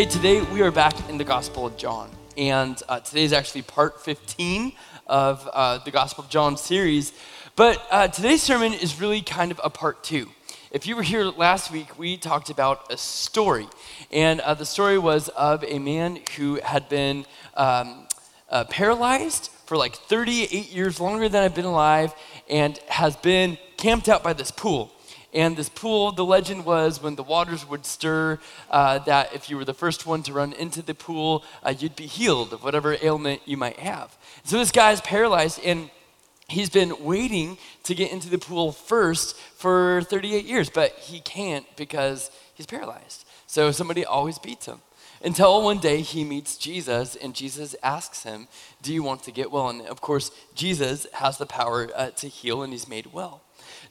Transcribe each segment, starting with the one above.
Hey, today we are back in the Gospel of John, and uh, today is actually part 15 of uh, the Gospel of John series. But uh, today's sermon is really kind of a part two. If you were here last week, we talked about a story, and uh, the story was of a man who had been um, uh, paralyzed for like 38 years, longer than I've been alive, and has been camped out by this pool. And this pool, the legend was when the waters would stir, uh, that if you were the first one to run into the pool, uh, you'd be healed of whatever ailment you might have. So this guy's paralyzed, and he's been waiting to get into the pool first for 38 years, but he can't because he's paralyzed. So somebody always beats him. Until one day he meets Jesus, and Jesus asks him, Do you want to get well? And of course, Jesus has the power uh, to heal, and he's made well.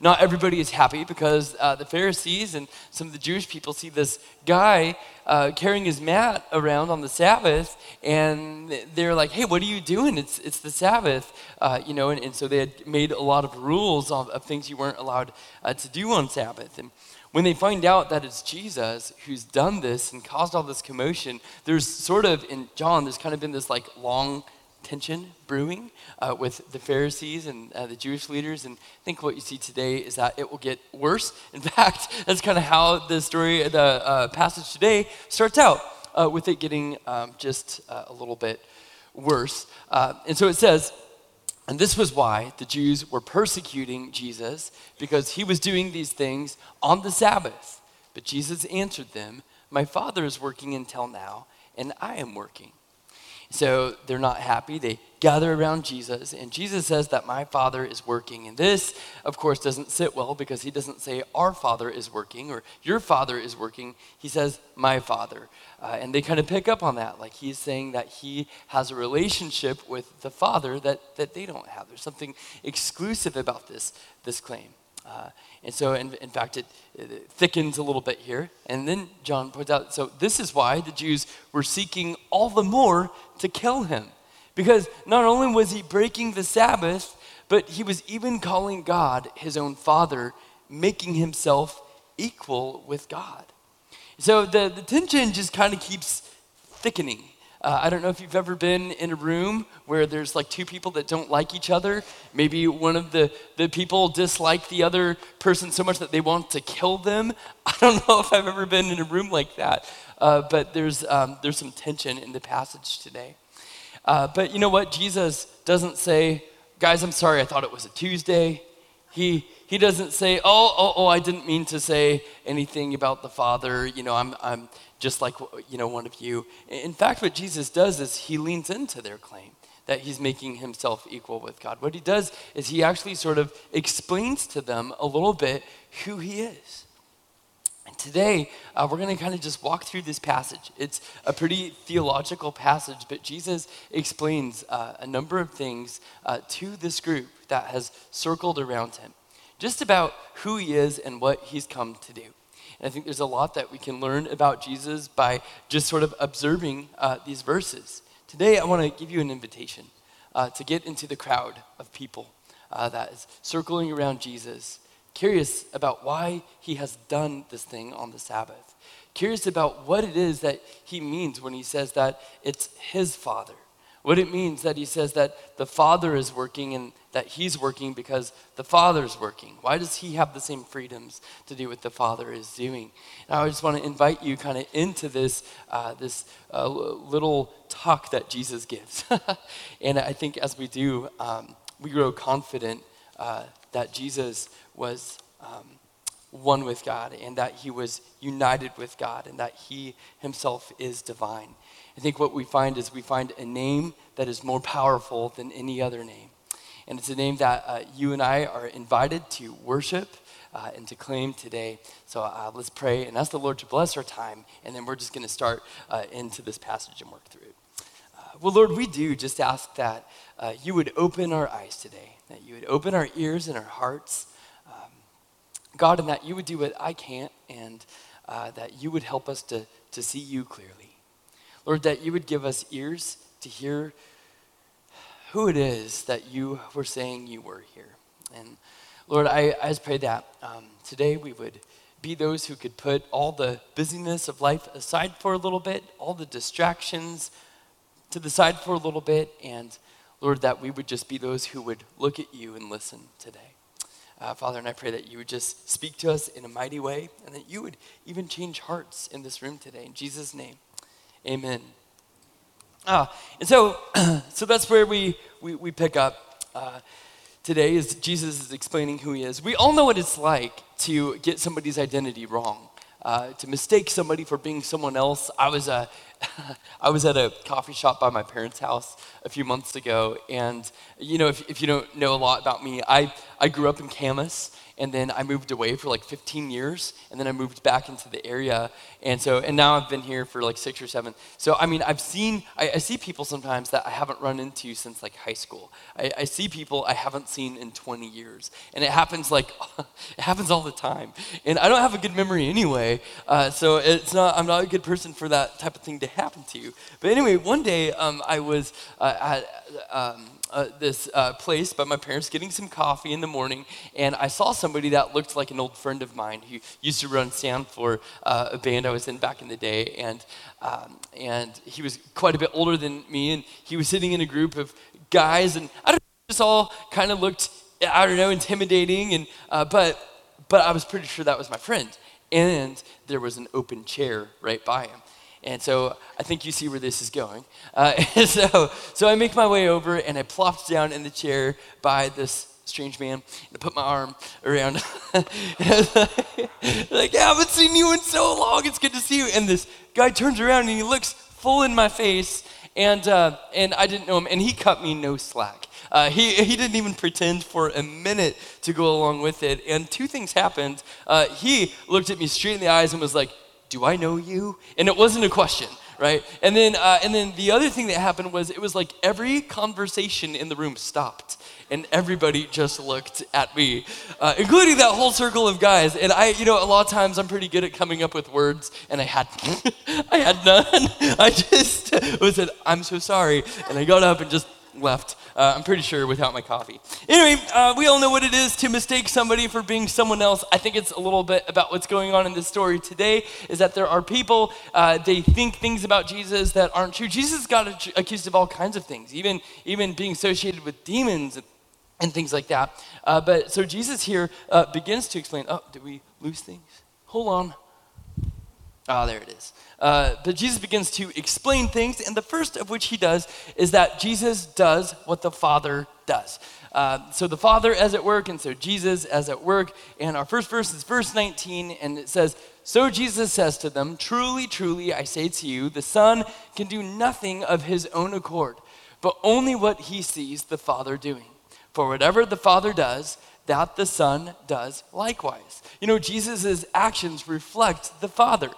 Not everybody is happy because uh, the Pharisees and some of the Jewish people see this guy uh, carrying his mat around on the Sabbath, and they're like, "Hey, what are you doing? It's it's the Sabbath, uh, you know." And, and, so they had made a lot of rules of, of things you weren't allowed uh, to do on Sabbath. And when they find out that it's Jesus who's done this and caused all this commotion, there's sort of in John, there's kind of been this like long tension brewing uh, with the Pharisees and uh, the Jewish leaders. And I think what you see today is that it will get worse. In fact, that's kind of how the story, the uh, passage today starts out, uh, with it getting um, just uh, a little bit worse. Uh, and so it says, and this was why the Jews were persecuting Jesus, because he was doing these things on the Sabbath. But Jesus answered them, My Father is working until now, and I am working. So they're not happy. They gather around Jesus, and Jesus says that my Father is working. And this, of course, doesn't sit well because he doesn't say our Father is working or your Father is working. He says my Father. Uh, and they kind of pick up on that. Like he's saying that he has a relationship with the Father that, that they don't have. There's something exclusive about this, this claim. Uh, and so, in, in fact, it, it, thickens a little bit here. And then John points out so this is why the Jews were seeking all the more to kill him. Because not only was he breaking the Sabbath, but he was even calling God his own father, making himself equal with God. So the, the tension just kind of keeps thickening. Uh, I don't know if you've ever been in a room where there's like two people that don't like each other. Maybe one of the, the people dislike the other person so much that they want to kill them. I don't know if I've ever been in a room like that, uh, but there's, um, there's some tension in the passage today. Uh, but you know what? Jesus doesn't say, guys, I'm sorry, I thought it was a Tuesday. He, he doesn't say, oh, oh, oh, I didn't mean to say anything about the Father. You know, I'm, I'm just like, you know, one of you. In fact, what Jesus does is he leans into their claim that he's making himself equal with God. What he does is he actually sort of explains to them a little bit who he is. And today, uh, we're going to kind of just walk through this passage. It's a pretty theological passage, but Jesus explains uh, a number of things uh, to this group that has circled around him, just about who he is and what he's come to do. And I think there's a lot that we can learn about Jesus by just sort of observing uh, these verses. Today, I want to give you an invitation uh, to get into the crowd of people uh, that is circling around Jesus, curious about why he has done this thing on the Sabbath, curious about what it is that he means when he says that it's his Father what it means that he says that the Father is working and that he's working because the Father's working. Why does he have the same freedoms to do what the Father is doing? And I just want to invite you kind of into this, uh, this uh, little talk that Jesus gives. and I think as we do, um, we grow confident uh, that Jesus was um, one with God and that he was united with God and that he himself is divine. I think what we find is we find a name that is more powerful than any other name. And it's a name that uh, you and I are invited to worship uh, and to claim today. So uh, let's pray and ask the Lord to bless our time, and then we're just going to start uh, into this passage and work through it. Uh, well, Lord, we do just ask that uh, you would open our eyes today, that you would open our ears and our hearts, um, God, and that you would do what I can't, and that you would help us to, to see you clearly. Lord, that you would give us ears to hear who it is that you were saying you were here. And Lord, I, I just pray that um, today we would be those who could put all the busyness of life aside for a little bit, all the distractions to the side for a little bit, and Lord, that we would just be those who would look at you and listen today. Uh, Father, and I pray that you would just speak to us in a mighty way and that you would even change hearts in this room today. In Jesus' name, amen. Ah, and so, so that's where we, we, we pick up uh, today is Jesus is explaining who he is. We all know what it's like to get somebody's identity wrong. Uh, to mistake somebody for being someone else. I was, uh, I was at a coffee shop by my parents' house a few months ago, and you know, if, if you don't know a lot about me, I, I grew up in Camas, and then I moved away for like 15 years, and then I moved back into the area, and so and now I've been here for like six or seven. So I mean, I've seen I, I see people sometimes that I haven't run into since like high school. I, I see people I haven't seen in 20 years, and it happens like it happens all the time. And I don't have a good memory anyway, uh, so it's not I'm not a good person for that type of thing to happen to you. But anyway, one day um, I was uh, at. Um, uh, this uh, place by my parents getting some coffee in the morning, and I saw somebody that looked like an old friend of mine who used to run sound for uh, a band I was in back in the day, and um, and he was quite a bit older than me, and he was sitting in a group of guys, and I don't know, just all kind of looked I don't know intimidating, and uh, but but I was pretty sure that was my friend, and there was an open chair right by him. And so I think you see where this is going. Uh, so, so I make my way over and I plopped down in the chair by this strange man and I put my arm around. like, yeah, I haven't seen you in so long. It's good to see you. And this guy turns around and he looks full in my face. And, uh, and I didn't know him. And he cut me no slack. Uh, he, he didn't even pretend for a minute to go along with it. And two things happened. Uh, he looked at me straight in the eyes and was like, do I know you? And it wasn't a question, right? And then, uh, and then the other thing that happened was it was like every conversation in the room stopped and everybody just looked at me, uh, including that whole circle of guys. And I, you know, a lot of times I'm pretty good at coming up with words, and I had, I had none. I just was said, "I'm so sorry," and I got up and just left. Uh, I'm pretty sure without my coffee. Anyway, uh, we all know what it is to mistake somebody for being someone else. I think it's a little bit about what's going on in this story today. Is that there are people uh, they think things about Jesus that aren't true. Jesus got accused of all kinds of things, even even being associated with demons and, and things like that. Uh, but so Jesus here uh, begins to explain. Oh, did we lose things? Hold on. Ah, oh, there it is. Uh, but Jesus begins to explain things, and the first of which he does is that Jesus does what the Father does. Uh, so the Father as at work, and so Jesus as at work. And our first verse is verse 19, and it says, So Jesus says to them, Truly, truly, I say to you, the Son can do nothing of his own accord, but only what he sees the Father doing. For whatever the Father does, that the Son does likewise. You know, Jesus' actions reflect the Father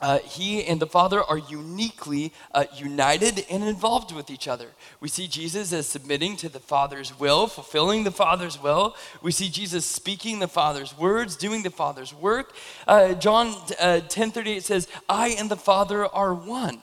uh, he and the Father are uniquely uh, united and involved with each other. We see Jesus as submitting to the Father's will, fulfilling the Father's will. We see Jesus speaking the Father's words, doing the Father's work. Uh, John uh, 10 38 says, I and the Father are one.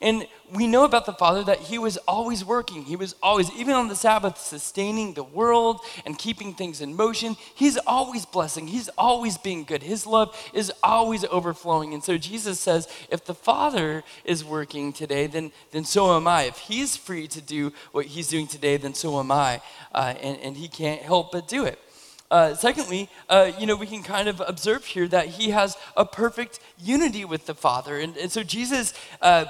And we know about the Father that He was always working. He was always, even on the Sabbath, sustaining the world and keeping things in motion. He's always blessing. He's always being good. His love is always overflowing. And so Jesus says, if the Father is working today, then, then so am I. If He's free to do what He's doing today, then so am I. Uh, and, and He can't help but do it. Uh, secondly, uh, you know, we can kind of observe here that he has a perfect unity with the Father. And, and so Jesus uh,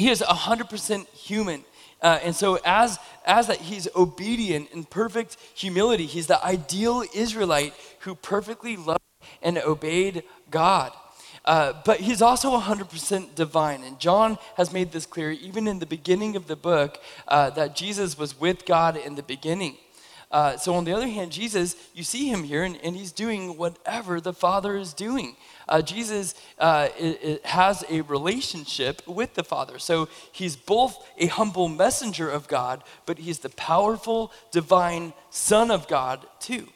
he is 100% human. Uh, and so as, as that he's obedient in perfect humility he's the ideal israelite who perfectly loved and obeyed god. Uh, but he's also 100% divine. And john has made this clear even in the beginning of the book uh, that jesus was with god in the beginning uh, so on the other hand jesus you see him here and, and he's doing whatever the father is doing uh, Jesus uh, it, it has a relationship with the Father. So he's both a humble messenger of God, but he's the powerful, divine Son of God, too.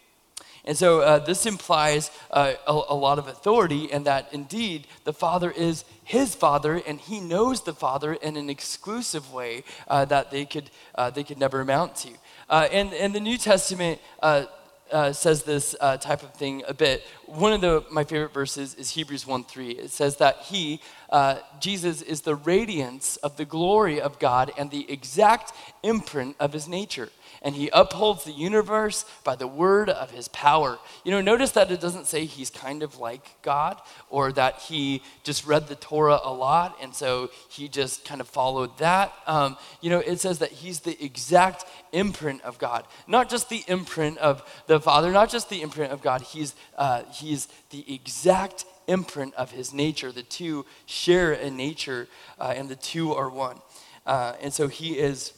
And so uh, this implies uh, a, a, lot of authority, and that indeed the Father is his Father, and he knows the Father in an exclusive way uh, that they could, uh, they could never amount to. Uh, and, and the New Testament uh, uh, says this uh, type of thing a bit. One of the, my favorite verses is Hebrews 1 3. It says that he, uh, Jesus, is the radiance of the glory of God and the exact imprint of his nature and he upholds the universe by the word of his power. You know, notice that it doesn't say he's kind of like God or that he just read the Torah a lot and so he just kind of followed that. Um, you know, it says that he's the exact imprint of God, not just the imprint of the Father, not just the imprint of God, he's, uh, he's the exact imprint of his nature. The two share a nature, uh, and the two are one. Uh, and so he is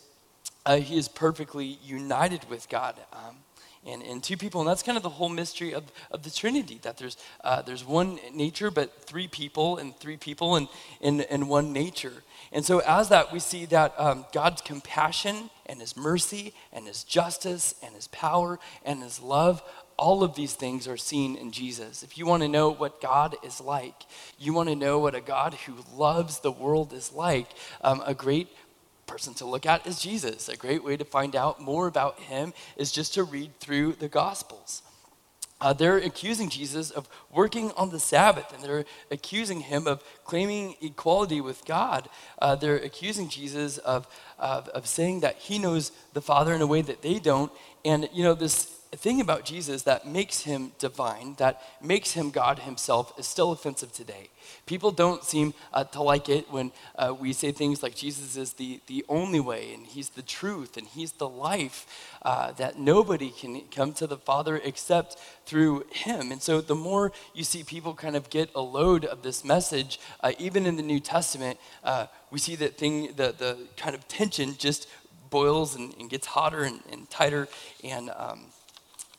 uh, he is perfectly united with God. Um, and, and two people, and that's kind of the whole mystery of, of the Trinity, that there's, uh, there's one nature, but three people, and three people, and, and, and one nature. And so, as that, we see that um, God's compassion and his mercy and his justice and his power and his love all of these things are seen in Jesus. If you want to know what God is like, you want to know what a God who loves the world is like, um, a great person to look at is Jesus. A great way to find out more about him is just to read through the Gospels. Uh, they're accusing Jesus of working on the Sabbath, and they're accusing him of claiming equality with God. Uh, they're accusing Jesus of, of, of saying that he knows the Father in a way that they don't. And, you know, this thing about Jesus that makes him divine, that makes him God himself, is still offensive today. People don't seem uh, to like it when uh, we say things like Jesus is the, the only way, and he's the truth, and he's the life, uh, that nobody can come to the Father except through him. And so the more you see people kind of get a load of this message, uh, even in the New Testament, uh, we see that thing, the, the kind of tension just boils and, and gets hotter and, and tighter. And um,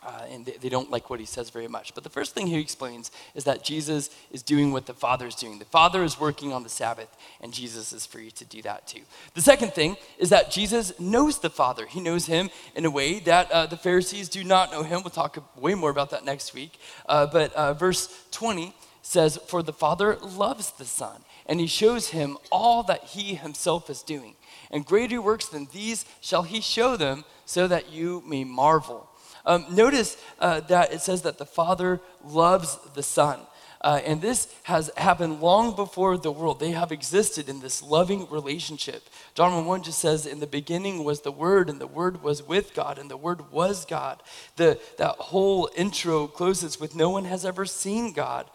uh, and they, they, don't like what he says very much. But the first thing he explains is that Jesus is doing what the Father is doing. The Father is working on the Sabbath, and Jesus is free to do that too. The second thing is that Jesus knows the Father. He knows him in a way that uh, the Pharisees do not know him. We'll talk way more about that next week. Uh, but uh, verse 20 says, For the Father loves the Son, and he shows him all that he himself is doing. And greater works than these shall he show them, so that you may marvel. Um, notice uh, that it says that the Father loves the Son. Uh, and this has happened long before the world. They have existed in this loving relationship. John 1 just says, In the beginning was the Word, and the Word was with God, and the Word was God. The, that whole intro closes with, No one has ever seen God,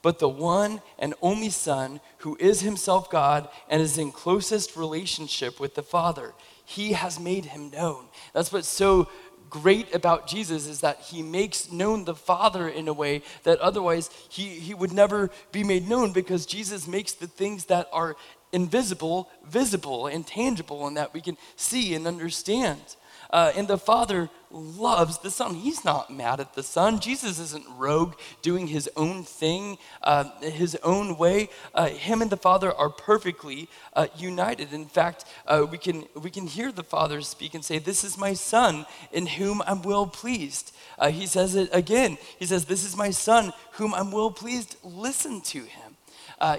but the one and only Son, who is himself God and is in closest relationship with the Father. He has made him known. That's what's so great about Jesus is that he makes known the Father in a way that otherwise he, he would never be made known because Jesus makes the things that are invisible visible and tangible and that we can see and understand. Uh, and the Father loves the Son. He's not mad at the Son. Jesus isn't rogue doing his own thing, uh, his own way. Uh, him and the Father are perfectly uh, united. In fact, uh, we, can, we can hear the Father speak and say, This is my Son in whom I'm well pleased. Uh, he says it again. He says, This is my Son whom I'm well pleased. Listen to him.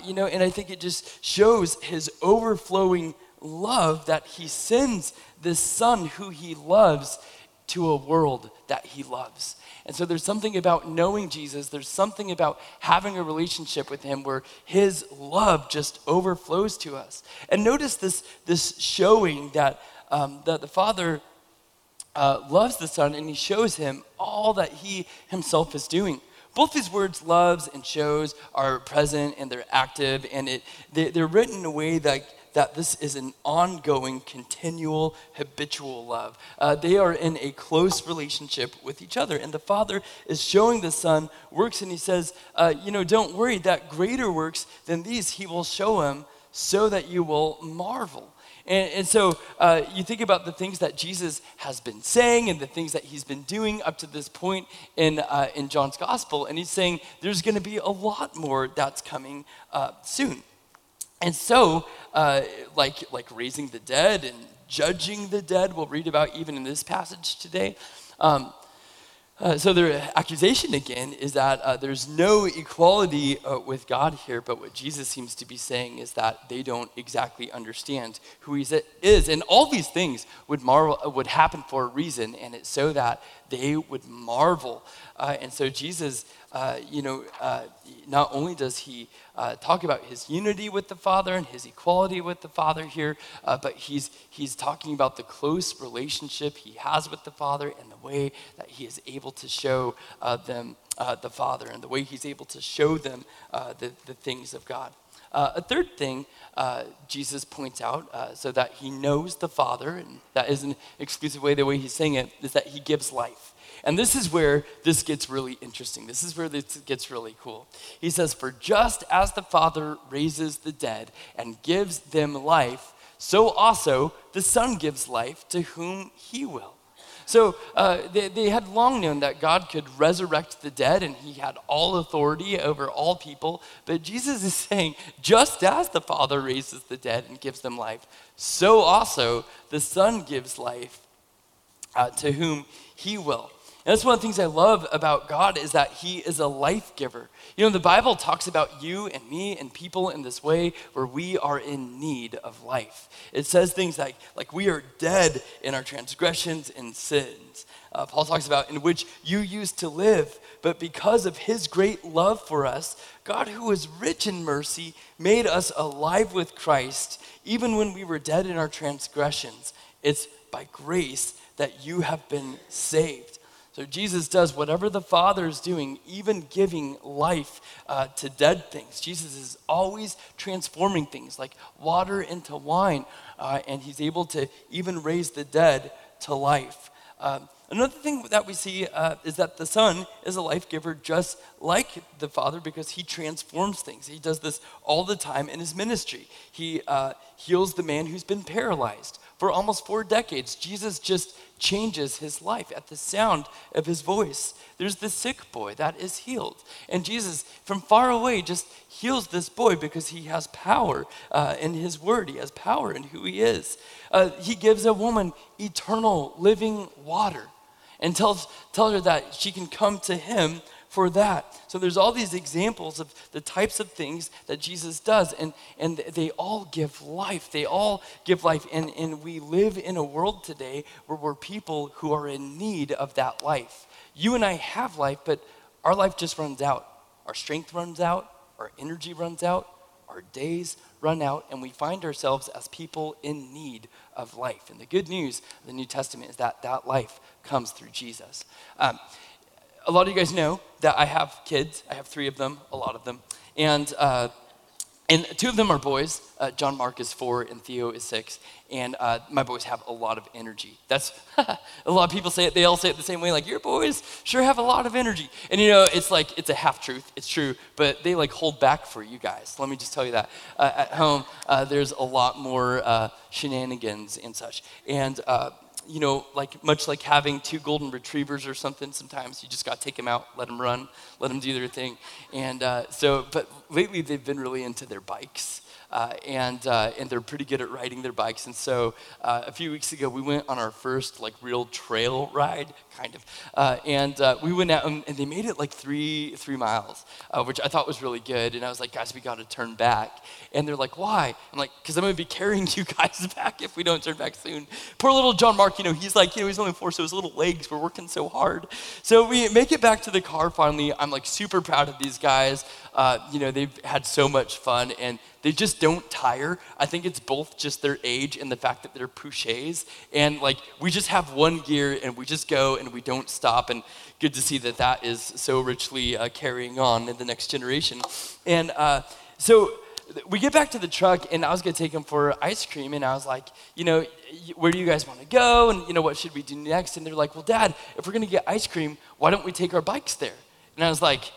You know, and I think it just shows his overflowing love that he sends this son who he loves to a world that he loves. And so there's something about knowing Jesus, there's something about having a relationship with him where his love just overflows to us. And notice this, this showing that, um, that the Father uh, loves the Son and he shows him all that he himself is doing. Both these words, loves and shows, are present and they're active, and it, they, they're written in a way that that this is an ongoing, continual, habitual love. Uh, they are in a close relationship with each other. And the Father is showing the Son works, and He says, uh, You know, don't worry, that greater works than these He will show Him so that you will marvel. And, and so uh, you think about the things that Jesus has been saying and the things that he's been doing up to this point in, uh, in John's gospel. And he's saying there's going to be a lot more that's coming uh, soon. And so, uh, like, like raising the dead and judging the dead, we'll read about even in this passage today. Um, uh, so the accusation again is that uh, there's no equality uh, with God here, but what Jesus seems to be saying is that they don't exactly understand who He is, and all these things would marvel, would happen for a reason, and it's so that they would marvel. Uh, and so Jesus, uh, you know, uh, not only does he uh, talk about his unity with the Father and his equality with the Father here, uh, but he's, he's talking about the close relationship he has with the Father and the way that he is able to show uh, them the Father and the way he's able to show them the, the things of God. Uh, a third thing uh, Jesus points out, uh, so that he knows the Father, and that is an exclusive way, the way he's saying it, is that he gives life. And this is where this gets really interesting. This is where this gets really cool. He says, For just as the Father raises the dead and gives them life, so also the Son gives life to whom he will. So uh, they, they had long known that God could resurrect the dead and he had all authority over all people. But Jesus is saying, just as the Father raises the dead and gives them life, so also the Son gives life uh, to whom he will. And that's one of the things I love about God is that He is a life giver. You know, the Bible talks about you and me and people in this way where we are in need of life. It says things like, like we are dead in our transgressions and sins. Uh, Paul talks about in which you used to live, but because of His great love for us, God, who is rich in mercy, made us alive with Christ, even when we were dead in our transgressions. It's by grace that you have been saved. So Jesus does whatever the Father is doing, even giving life uh, to dead things. Jesus is always transforming things like water into wine, uh, and he's able to even raise the dead to life. Um, another thing that we see uh, is that the Son is a life giver just like the Father because he transforms things. He does this all the time in his ministry. He uh, heals the man who's been paralyzed for almost four decades. Jesus just changes his life at the sound of his voice. There's the sick boy that is healed. And Jesus, from far away, just heals this boy because he has power uh, in his word, he has power in who he is. Uh, he gives a woman eternal living water and tells, tells her that she can come to him for that. So there's all these examples of the types of things that Jesus does, and, and they all give life. They all give life. And, and we live in a world today where we're people who are in need of that life. You and I have life, but our life just runs out. Our strength runs out, our energy runs out, our days run out, and we find ourselves as people in need of life. And the good news of the New Testament is that that life comes through Jesus. Um, a lot of you guys know that I have kids. I have three of them, a lot of them. And, uh, and two of them are boys. Uh, John Mark is four and Theo is six. And uh, my boys have a lot of energy. That's a lot of people say it. They all say it the same way, like your boys sure have a lot of energy. And you know, it's like it's a half truth. It's true, but they like hold back for you guys. Let me just tell you that. Uh, at home, uh, there's a lot more uh, shenanigans and such. And you know, like much like having two golden retrievers or something. Sometimes you just got to take them out, let them run, let them do their thing. And uh, so, but lately they've been really into their bikes. Uh, and, uh, and they're pretty good at riding their bikes. And so uh, a few weeks ago, we went on our first like real trail ride, kind of. Uh, and uh, we went out and, and, they made it like three, three miles, uh, which I thought was really good. And I was like, guys, we got to turn back. And they're like, why? I'm like, because I'm going to be carrying you guys back if we don't turn back soon. Poor little John Mark, you know, he's like, you know, he's only four, so his little legs were working so hard. So we make it back to the car finally. I'm like super proud of these guys. you know, they've had so much fun. And they just don't tire. I think it's both just their age and the fact that they're Pouchés. And like, we just have one gear and we just go and we don't stop. And good to see that that is so richly uh, carrying on in the next generation. And uh, so we get back to the truck and I was going to take them for ice cream. And I was like, you know, where do you guys want to go? And, you know, what should we do next? And they're like, well, Dad, if we're going to get ice cream, why don't we take our bikes there? And I was like,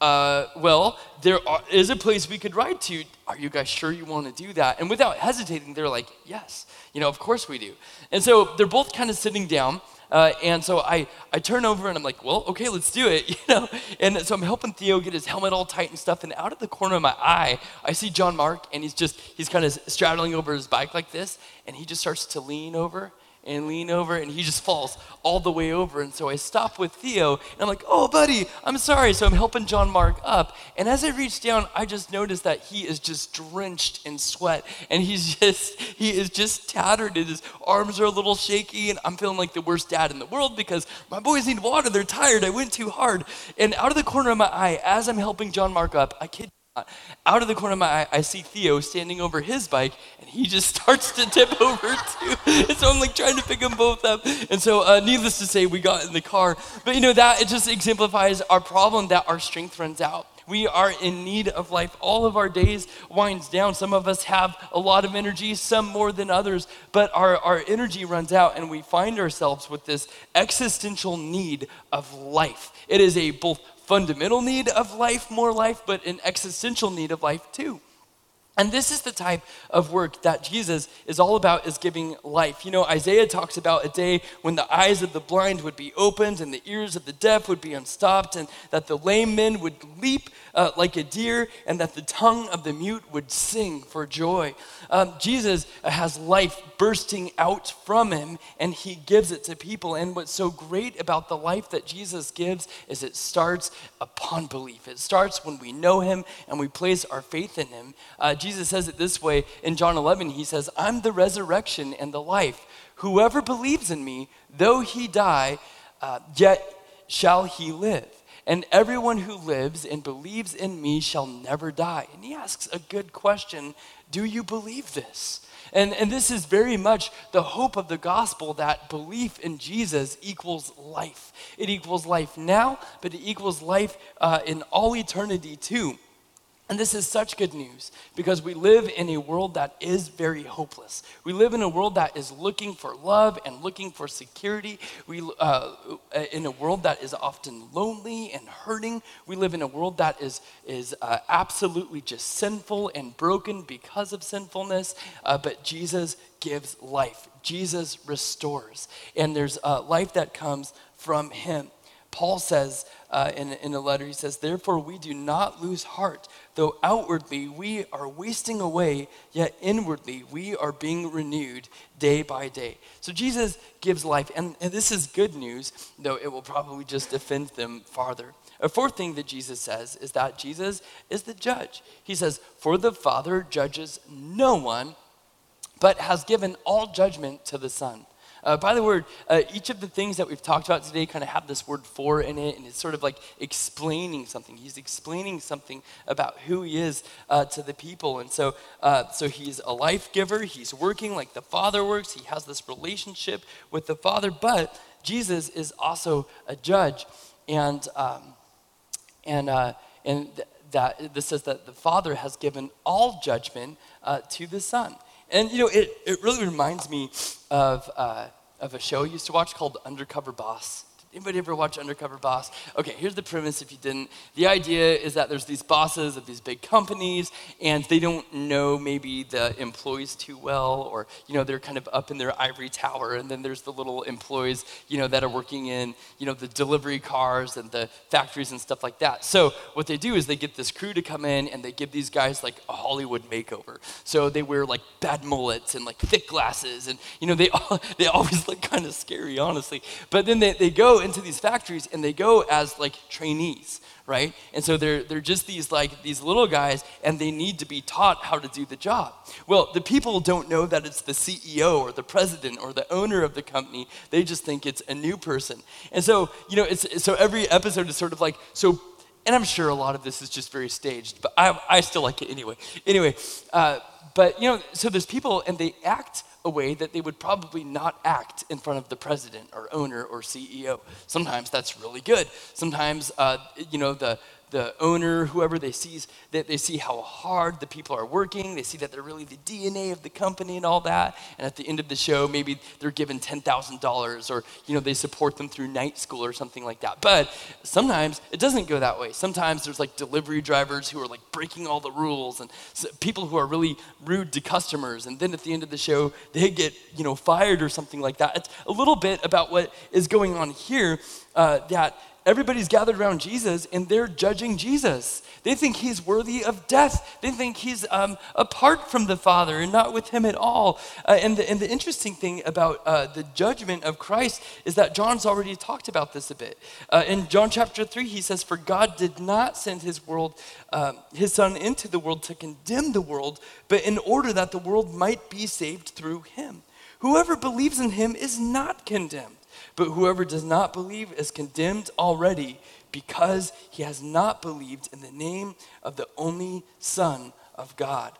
uh, well, there are, is a place we could ride to. Are you guys sure you want to do that? And without hesitating, they're like, yes, you know, of course we do. And so they're both kind of sitting down. Uh, and so I, I turn over and I'm like, well, okay, let's do it, you know. And so I'm helping Theo get his helmet all tight and stuff. And out of the corner of my eye, I see John Mark, and he's just he's kind of straddling over his bike like this, and he just starts to lean over and lean over, and he just falls all the way over. And so I stop with Theo, and I'm like, oh, buddy, I'm sorry. So I'm helping John Mark up. And as I reach down, I just notice that he is just drenched in sweat, and he's just, he is just tattered, and his arms are a little shaky, and I'm feeling like the worst dad in the world because my boys need water. They're tired. I went too hard. And out of the corner of my eye, as I'm helping John Mark up, I kid out of the corner of my eye, I see Theo standing over his bike, and he just starts to tip over too. And so I'm like trying to pick them both up. And so, uh, needless to say, we got in the car. But you know, that it just exemplifies our problem that our strength runs out. We are in need of life. All of our days winds down. Some of us have a lot of energy, some more than others, but our, our energy runs out, and we find ourselves with this existential need of life. It is a both fundamental need of life, more life, but an existential need of life too. And this is the type of work that Jesus is all about is giving life. You know, Isaiah talks about a day when the eyes of the blind would be opened and the ears of the deaf would be unstopped and that the lame men would leap uh, like a deer and that the tongue of the mute would sing for joy. Um, Jesus has life bursting out from him and he gives it to people. And what's so great about the life that Jesus gives is it starts upon belief. It starts when we know him and we place our faith in him. Uh, Jesus says it this way in John 11. He says, I'm the resurrection and the life. Whoever believes in me, though he die, uh, yet shall he live. And everyone who lives and believes in me shall never die. And he asks a good question Do you believe this? And, and this is very much the hope of the gospel that belief in Jesus equals life. It equals life now, but it equals life uh, in all eternity too. And this is such good news because we live in a world that is very hopeless. We live in a world that is looking for love and looking for security. We, uh, in a world that is often lonely and hurting. We live in a world that is, is uh, absolutely just sinful and broken because of sinfulness. Uh, but Jesus gives life, Jesus restores. And there's a life that comes from Him. Paul says uh, in, in a letter, he says, Therefore, we do not lose heart, though outwardly we are wasting away, yet inwardly we are being renewed day by day. So Jesus gives life, and, and this is good news, though it will probably just offend them farther. A fourth thing that Jesus says is that Jesus is the judge. He says, For the Father judges no one, but has given all judgment to the Son uh, by the word, uh, each of the things that we've talked about today kind of have this word for in it, and it's sort of like explaining something. He's explaining something about who he is uh, to the people. And so, uh, so he's a life giver. He's working like the Father works. He has this relationship with the Father, but Jesus is also a judge. And, um, and, uh, and th- that this says that the Father has given all judgment uh, to the Son. And you know, it, it really reminds me of, uh, of a show I used to watch called Undercover Boss. Anybody ever watch Undercover Boss? Okay, here's the premise if you didn't. The idea is that there's these bosses of these big companies and they don't know maybe the employees too well or you know they're kind of up in their ivory tower and then there's the little employees, you know, that are working in, you know, the delivery cars and the factories and stuff like that. So, what they do is they get this crew to come in and they give these guys like a Hollywood makeover. So, they wear like bad mullets and like thick glasses and you know they they always look kind of scary honestly. But then they, they go into these factories and they go as like trainees right? And so they're, they're just these like these little guys and they need to be taught how to do the job. Well the people don't know that it's the ceo or the president or the owner of the company. They just think it's a new person. And so you know it's so every episode is sort of like so and i'm sure a lot of this is just very staged but i, I still like it anyway. Anyway uh, but you know so there's people and they act a way that they would probably not act in front of the president or owner or CEO. Sometimes that's really good. Sometimes, uh, you know, the, the owner, whoever they sees, that they see how hard the people are working. They see that they're really the DNA of the company and all that. And at the end of the show, maybe they're given ten thousand dollars, or you know they support them through night school or something like that. But sometimes it doesn't go that way. Sometimes there's like delivery drivers who are like breaking all the rules, and people who are really rude to customers. And then at the end of the show, they get you know fired or something like that. It's a little bit about what is going on here. Uh, that everybody's gathered around Jesus and they're judging Jesus. They think he's worthy of death. They think he's um, apart from the Father and not with him at all. Uh, and, the, and the interesting thing about uh, the judgment of Christ is that John's already talked about this a bit. Uh, in John chapter 3, he says, For God did not send his world, um, his Son into the world to condemn the world, but in order that the world might be saved through him. Whoever believes in him is not condemned, but whoever does not believe is condemned already because he has not believed in the name of the only Son of God.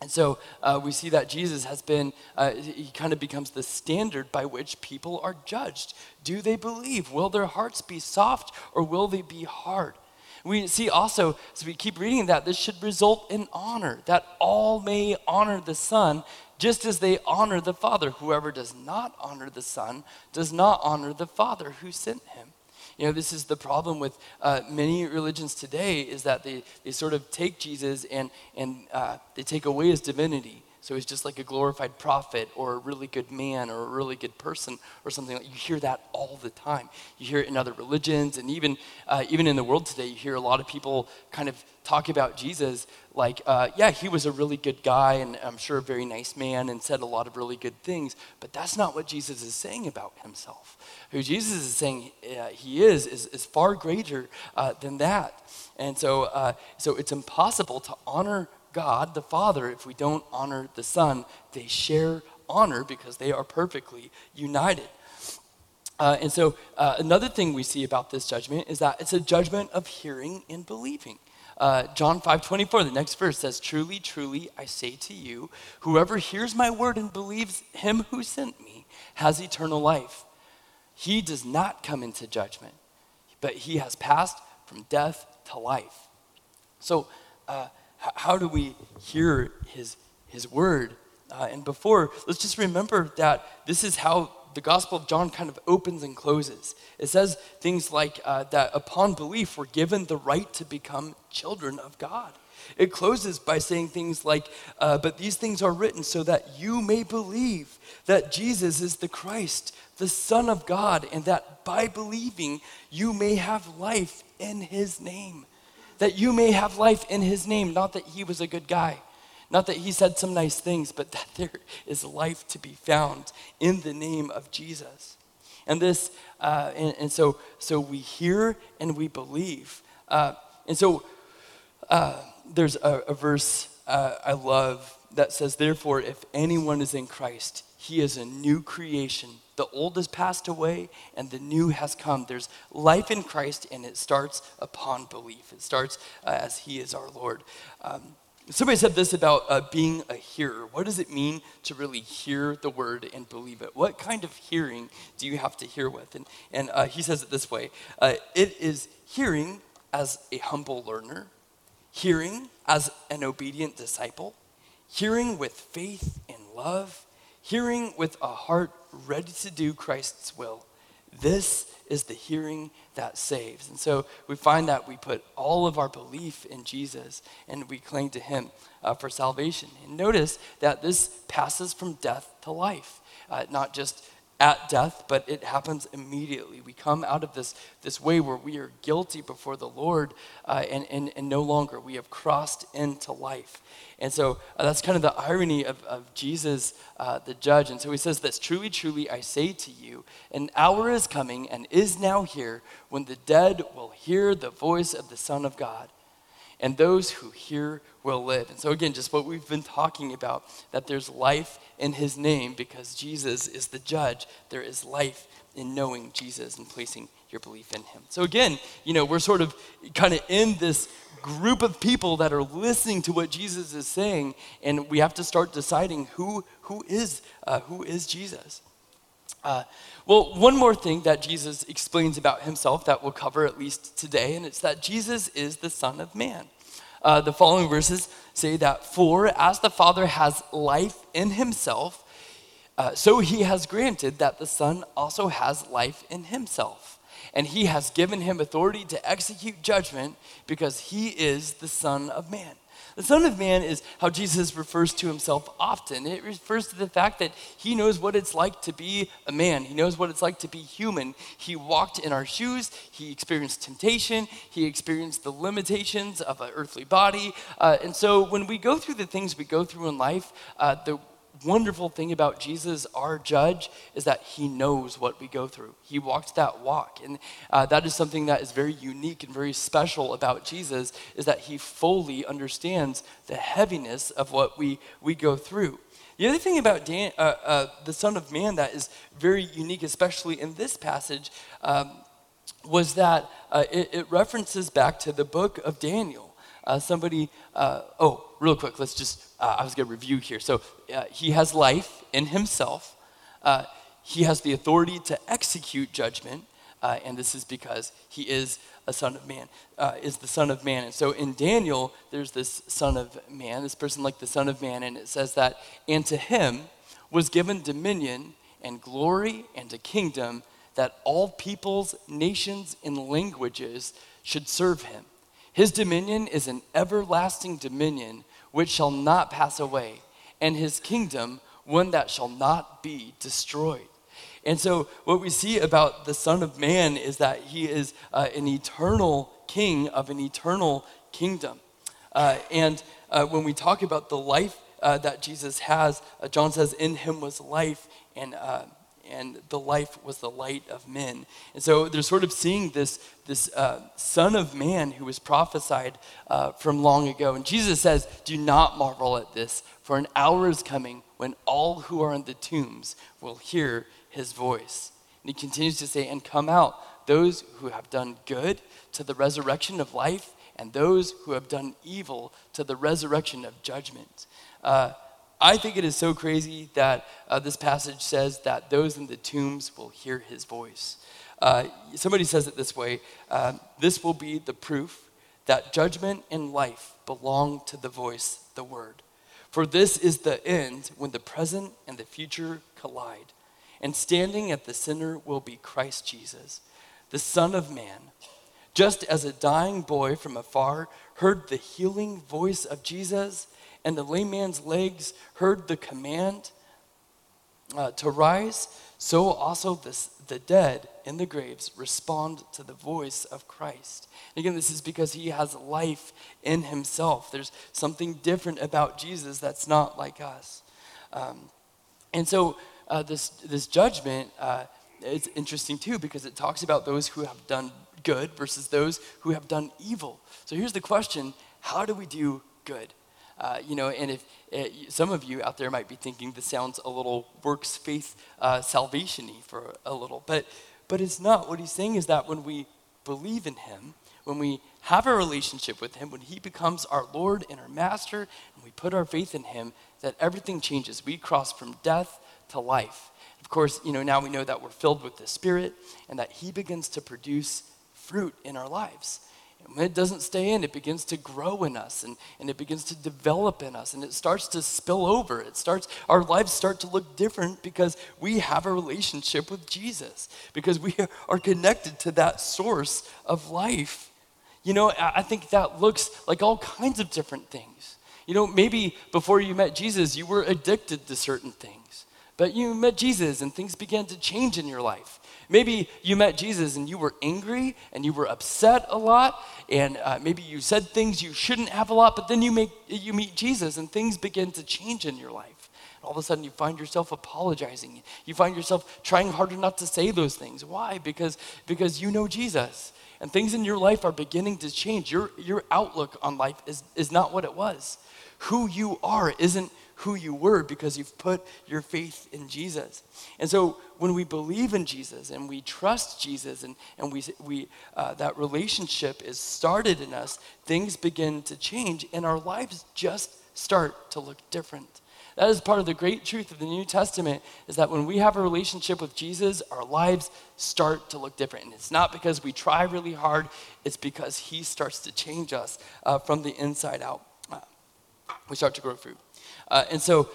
And so uh, we see that Jesus has been, uh, he kind of becomes the standard by which people are judged. Do they believe? Will their hearts be soft or will they be hard? We see also, as we keep reading that, this should result in honor, that all may honor the Son just as they honor the Father. Whoever does not honor the Son does not honor the Father who sent him. You know, this is the problem with uh, many religions today is that they, they sort of take Jesus and, and uh, they take away his divinity. So he's just like a glorified prophet or a really good man or a really good person or something. Like you hear that all the time. You hear it in other religions and even uh, even in the world today. You hear a lot of people kind of talk about Jesus like, uh, yeah, he was a really good guy and I'm sure a very nice man and said a lot of really good things. But that's not what Jesus is saying about himself. Who Jesus is saying uh, he is, is, is far greater uh, than that. And so, uh, so it's impossible to honor God the Father if we don't honor the Son. They share honor because they are perfectly united. Uh, and so, uh, another thing we see about this judgment is that it's a judgment of hearing and believing. Uh, John 5 24, the next verse says, Truly, truly, I say to you, whoever hears my word and believes him who sent me has eternal life. He does not come into judgment, but he has passed from death to life. So, uh, how do we hear his, his word? Uh, and before, let's just remember that this is how the Gospel of John kind of opens and closes. It says things like uh, that upon belief, we're given the right to become children of God. It closes by saying things like, uh, But these things are written so that you may believe that Jesus is the Christ, the Son of God, and that by believing you may have life in his name. That you may have life in his name, not that he was a good guy not that he said some nice things, but that there is life to be found in the name of Jesus. And this, uh, and, and, so, so we hear and we believe. Uh, and so uh, there's a, a verse uh, I love that says, Therefore, if anyone is in Christ, he is a new creation. The old has passed away and the new has come. There's life in Christ, and it starts upon belief. It starts uh, as he is our Lord. Um, Somebody said this about uh, being a hearer. What does it mean to really hear the word and believe it? What kind of hearing do you have to hear with? And, and uh, he says it this way uh, it is hearing as a humble learner, hearing as an obedient disciple, hearing with faith and love, hearing with a heart ready to do Christ's will. This is the hearing that saves. And so we find that we put all of our belief in Jesus and we cling to him uh, for salvation. And notice that this passes from death to life, uh, not just at death, but it happens immediately. We come out of this, this way where we are guilty before the Lord uh, and, and, and no longer. We have crossed into life. And so uh, that's kind of the irony of, of Jesus, uh, the judge. And so he says this Truly, truly, I say to you, an hour is coming and is now here when the dead will hear the voice of the Son of God and those who hear will live. And so, again, just what we've been talking about that there's life in his name because Jesus is the judge. There is life in knowing Jesus and placing your belief in him. So, again, you know, we're sort of kind of in this group of people that are listening to what Jesus is saying, and we have to start deciding who, who, is, uh, who is Jesus. Uh, well, one more thing that Jesus explains about himself that we'll cover at least today, and it's that Jesus is the Son of Man. Uh, the following verses say that, For as the Father has life in himself, uh, so he has granted that the Son also has life in himself. And he has given him authority to execute judgment because he is the Son of Man. The Son of Man is how Jesus refers to himself often. It refers to the fact that he knows what it's like to be a man, he knows what it's like to be human. He walked in our shoes, he experienced temptation, he experienced the limitations of an earthly body. Uh, and so when we go through the things we go through in life, uh, the wonderful thing about Jesus, our judge, is that he knows what we go through. He walked that walk. And uh, that is something that is very unique and very special about Jesus, is that he fully understands the heaviness of what we, we go through. The other thing about Dan, uh, uh, the Son of Man that is very unique, especially in this passage, um, was that uh, it, it references back to the book of Daniel. Uh, somebody, uh, oh, real quick, let's just, uh, I was going to review here. So uh, he has life in himself, uh, he has the authority to execute judgment, uh, and this is because he is a son of man, is the son of man. And so in Daniel, there's this son of man, this person like the son of man, and it says that, and to him was given dominion and glory and a kingdom that all peoples, nations, and languages should serve him. His dominion is an everlasting dominion which shall not pass away, and his kingdom one that shall not be destroyed. And so, what we see about the Son of Man is that he is uh, an eternal king of an eternal kingdom. Uh, and uh, when we talk about the life uh, that Jesus has, uh, John says, In him was life, and uh, and the life was the light of men. And so they're sort of seeing this, this uh, Son of Man who was prophesied uh, from long ago. And Jesus says, Do not marvel at this, for an hour is coming when all who are in the tombs will hear his voice. And he continues to say, And come out, those who have done good to the resurrection of life, and those who have done evil to the resurrection of judgment. Uh, I think it is so crazy that uh, this passage says that those in the tombs will hear his voice. Uh, somebody says it this way uh, this will be the proof that judgment and life belong to the voice, the word. For this is the end when the present and the future collide. And standing at the center will be Christ Jesus, the Son of Man. Just as a dying boy from afar heard the healing voice of Jesus, and the lame man's legs heard the command uh, to rise, so also this, the dead in the graves respond to the voice of Christ. And again, this is because he has life in himself. There's something different about Jesus that's not like us. Um, and so uh, this, this judgment uh, is interesting too because it talks about those who have done good versus those who have done evil. So here's the question how do we do good? Uh, you know, and if uh, some of you out there might be thinking this sounds a little works faith uh, salvation-y for a little, but but it's not. What he's saying is that when we believe in Him, when we have a relationship with Him, when He becomes our Lord and our Master, and we put our faith in Him, that everything changes. We cross from death to life. Of course, you know now we know that we're filled with the Spirit, and that He begins to produce fruit in our lives. When it doesn't stay in, it begins to grow in us and, and it begins to develop in us and it starts to spill over. It starts, our lives start to look different because we have a relationship with Jesus, because we are connected to that source of life. You know, I think that looks like all kinds of different things. You know, maybe before you met Jesus, you were addicted to certain things, but you met Jesus and things began to change in your life. Maybe you met Jesus and you were angry and you were upset a lot, and uh, maybe you said things you shouldn't have a lot, but then you, make, you meet Jesus and things begin to change in your life. And all of a sudden, you find yourself apologizing. You find yourself trying harder not to say those things. Why? Because, because you know Jesus. And things in your life are beginning to change. Your, your outlook on life is, is not what it was. Who you are isn't who you were because you've put your faith in Jesus. And so when we believe in Jesus and we trust Jesus and, and we, we, uh, that relationship is started in us, things begin to change and our lives just start to look different. That is part of the great truth of the New Testament is that when we have a relationship with Jesus, our lives start to look different. And it's not because we try really hard, it's because he starts to change us uh, from the inside out. Uh, we start to grow fruit. Uh, and so,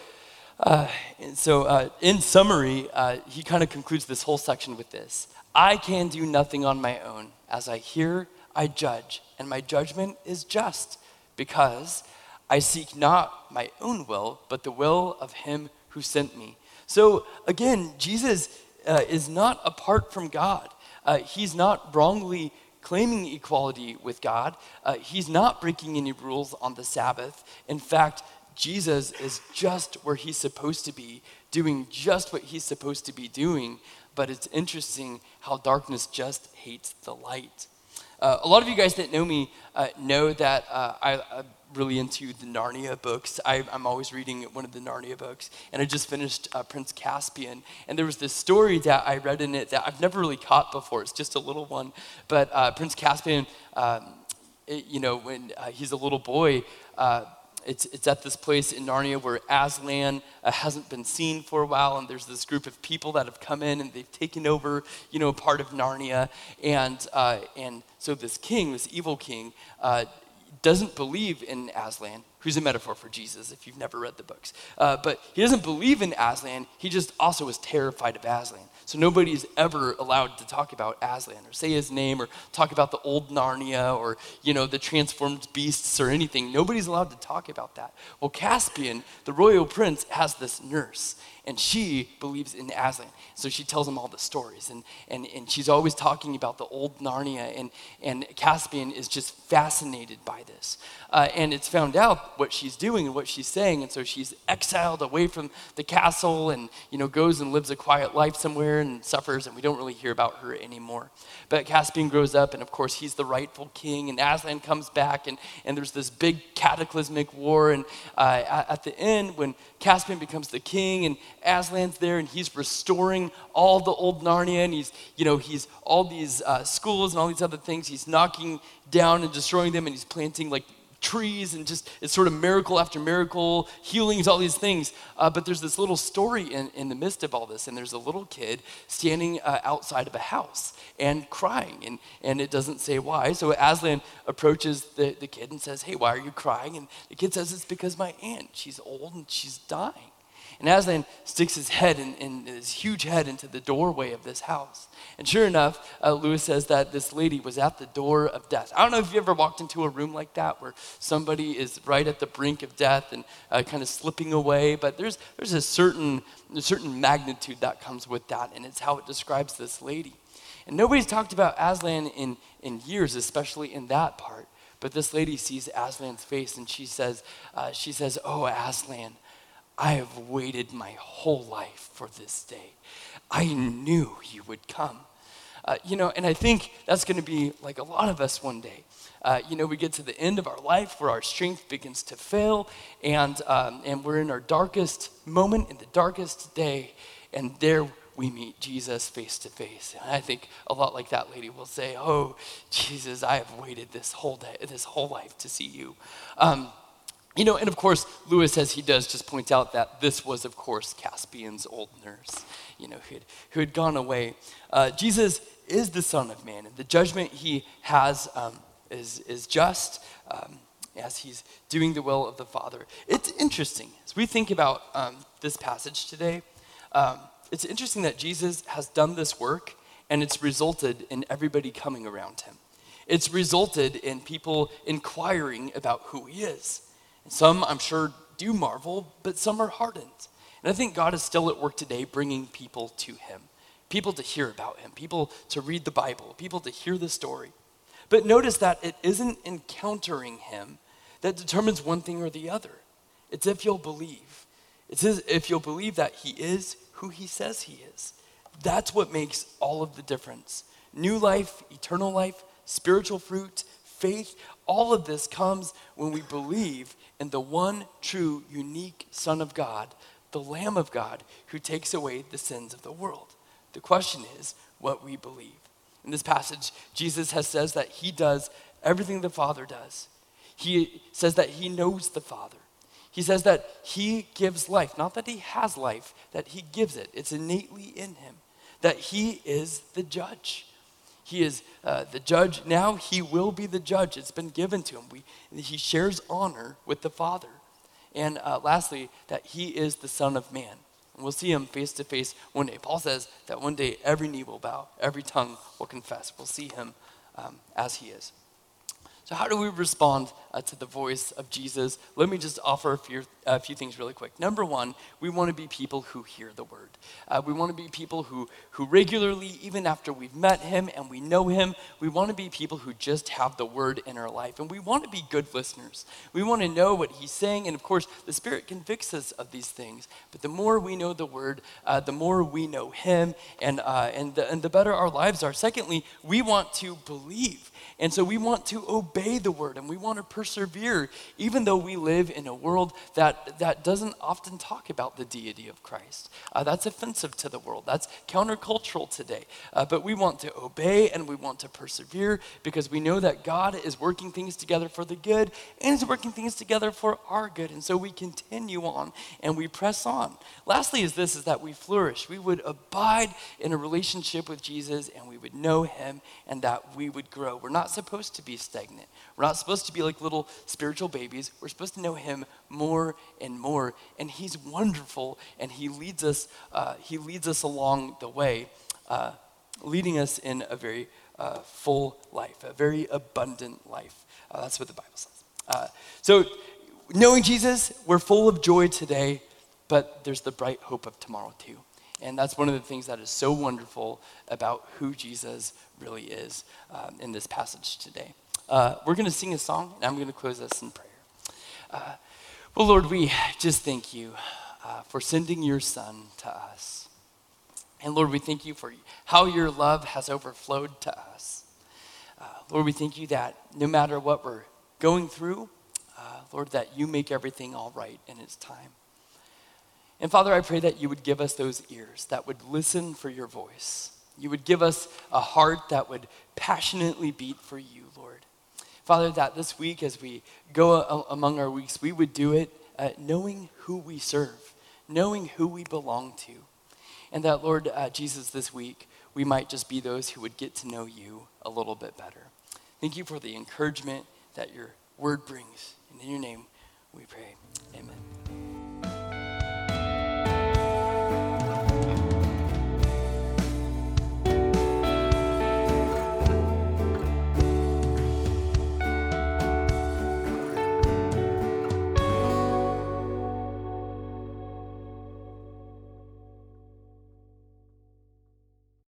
uh, and so uh, in summary, uh, he kind of concludes this whole section with this I can do nothing on my own. As I hear, I judge, and my judgment is just because I seek not my own will, but the will of him who sent me. So again, Jesus uh, is not apart from God. He's not wrongly claiming equality with God. Uh, he's not breaking any rules on the Sabbath. In fact, Jesus is just where he's supposed to be, doing just what he's supposed to be doing. But it's interesting how darkness just hates the light. Uh, a lot of you guys that know me uh, know that uh, I, am really into the Narnia books. I, am always reading one of the Narnia books, and I just finished uh, Prince Caspian. And there was this story that I read in it that I've never really caught before. It's just a little one, but uh, Prince Caspian, um, it, you know, when uh, he's a little boy it's, it's at this place in Narnia where Aslan uh, hasn't been seen for a while, and there's this group of people that have come in and they've taken over, you know, part of Narnia. And, uh, and so this king, this evil king, uh, doesn't believe in Aslan, who's a metaphor for Jesus if you've never read the books. Uh, but he doesn't believe in Aslan, he just also is terrified of Aslan. So nobody's ever allowed to talk about Aslan or say his name or talk about the old Narnia or, you know, the transformed beasts or anything. Nobody's allowed to talk about that. Well, Caspian, the royal prince, has this nurse and she believes in Aslan. So she tells him all the stories, and, and, and she's always talking about the old Narnia, and, and Caspian is just fascinated by this. Uh, and it's found out what she's doing and what she's saying, and so she's exiled away from the castle and, you know, goes and lives a quiet life somewhere and suffers, and we don't really hear about her anymore. But Caspian grows up, and of course, he's the rightful king, and Aslan comes back, and, and there's this big cataclysmic war, and uh, at the end, when Caspian becomes the king, and Aslan's there, and he's restoring all the old Narnia, and he's, you know, he's all these uh, schools and all these other things. He's knocking down and destroying them, and he's planting like trees and just it's sort of miracle after miracle, healings, all these things. Uh, but there's this little story in, in the midst of all this, and there's a little kid standing uh, outside of a house and crying, and, and it doesn't say why. So Aslan approaches the, the kid and says, Hey, why are you crying? And the kid says, It's because my aunt, she's old and she's dying. And Aslan sticks his head in, his huge head into the doorway of this house. And sure enough, uh, Lewis says that this lady was at the door of death. I don't know if you ever walked into a room like that where somebody is right at the brink of death and uh, kind of slipping away, but there's, there's a certain, a certain magnitude that comes with that, and it's how it describes this lady. And nobody's talked about Aslan in, in years, especially in that part. But this lady sees Aslan's face and she says, uh, she says, Oh, Aslan, I have waited my whole life for this day. I knew you would come. Uh, you know, and I think that's going to be like a lot of us one day. Uh, you know, we get to the end of our life where our strength begins to fail, and, um, and we're in our darkest moment, in the darkest day, and there we meet Jesus face to face. And I think a lot like that lady will say, "Oh, Jesus, I have waited this whole day, this whole life to see you." Um, you know, and of course, Lewis, as he does, just point out that this was, of course, Caspian's old nurse, you know, who had, who had gone away. Uh, Jesus is the Son of Man, and the judgment he has um, is, is just um, as he's doing the will of the Father. It's interesting, as we think about um, this passage today, um, it's interesting that Jesus has done this work, and it's resulted in everybody coming around him. It's resulted in people inquiring about who he is. Some, I'm sure, do marvel, but some are hardened. And I think God is still at work today bringing people to Him, people to hear about Him, people to read the Bible, people to hear the story. But notice that it isn't encountering Him that determines one thing or the other. It's if you'll believe. It's if you'll believe that He is who He says He is. That's what makes all of the difference. New life, eternal life, spiritual fruit, faith, all of this comes when we believe in the one true, unique Son of God, the Lamb of God, who takes away the sins of the world. The question is what we believe. In this passage, Jesus has says that he does everything the Father does. He says that he knows the Father. He says that he gives life, not that he has life, that he gives it. It's innately in him. That he is the judge. He is uh, the judge. Now he will be the judge. It's been given to him. We, he shares honor with the Father. And uh, lastly, that he is the Son of Man. And we'll see him face to face one day. Paul says that one day every knee will bow, every tongue will confess. We'll see him um, as he is. So, how do we respond uh, to the voice of Jesus? Let me just offer a few, a few things really quick. Number one, we want to be people who hear the word. Uh, we want to be people who, who regularly, even after we've met him and we know him, we want to be people who just have the word in our life. And we want to be good listeners. We want to know what he's saying. And of course, the Spirit convicts us of these things. But the more we know the word, uh, the more we know him, and, uh, and, the, and the better our lives are. Secondly, we want to believe. And so we want to obey the word and we want to persevere, even though we live in a world that, that doesn't often talk about the deity of Christ. Uh, that's offensive to the world, that's countercultural today. Uh, but we want to obey and we want to persevere because we know that God is working things together for the good and is working things together for our good. And so we continue on and we press on. Lastly, is this is that we flourish. We would abide in a relationship with Jesus and we would know him and that we would grow. We're not not supposed to be stagnant. We're not supposed to be like little spiritual babies. We're supposed to know Him more and more. And He's wonderful, and He leads us. Uh, he leads us along the way, uh, leading us in a very uh, full life, a very abundant life. Uh, that's what the Bible says. Uh, so, knowing Jesus, we're full of joy today, but there's the bright hope of tomorrow too. And that's one of the things that is so wonderful about who Jesus really is um, in this passage today. Uh, we're going to sing a song, and I'm going to close us in prayer. Uh, well, Lord, we just thank you uh, for sending your Son to us. And Lord, we thank you for how your love has overflowed to us. Uh, Lord, we thank you that no matter what we're going through, uh, Lord, that you make everything all right in its time. And Father, I pray that you would give us those ears that would listen for your voice. You would give us a heart that would passionately beat for you, Lord. Father, that this week, as we go among our weeks, we would do it uh, knowing who we serve, knowing who we belong to. And that, Lord uh, Jesus, this week, we might just be those who would get to know you a little bit better. Thank you for the encouragement that your word brings. And in your name, we pray. Amen.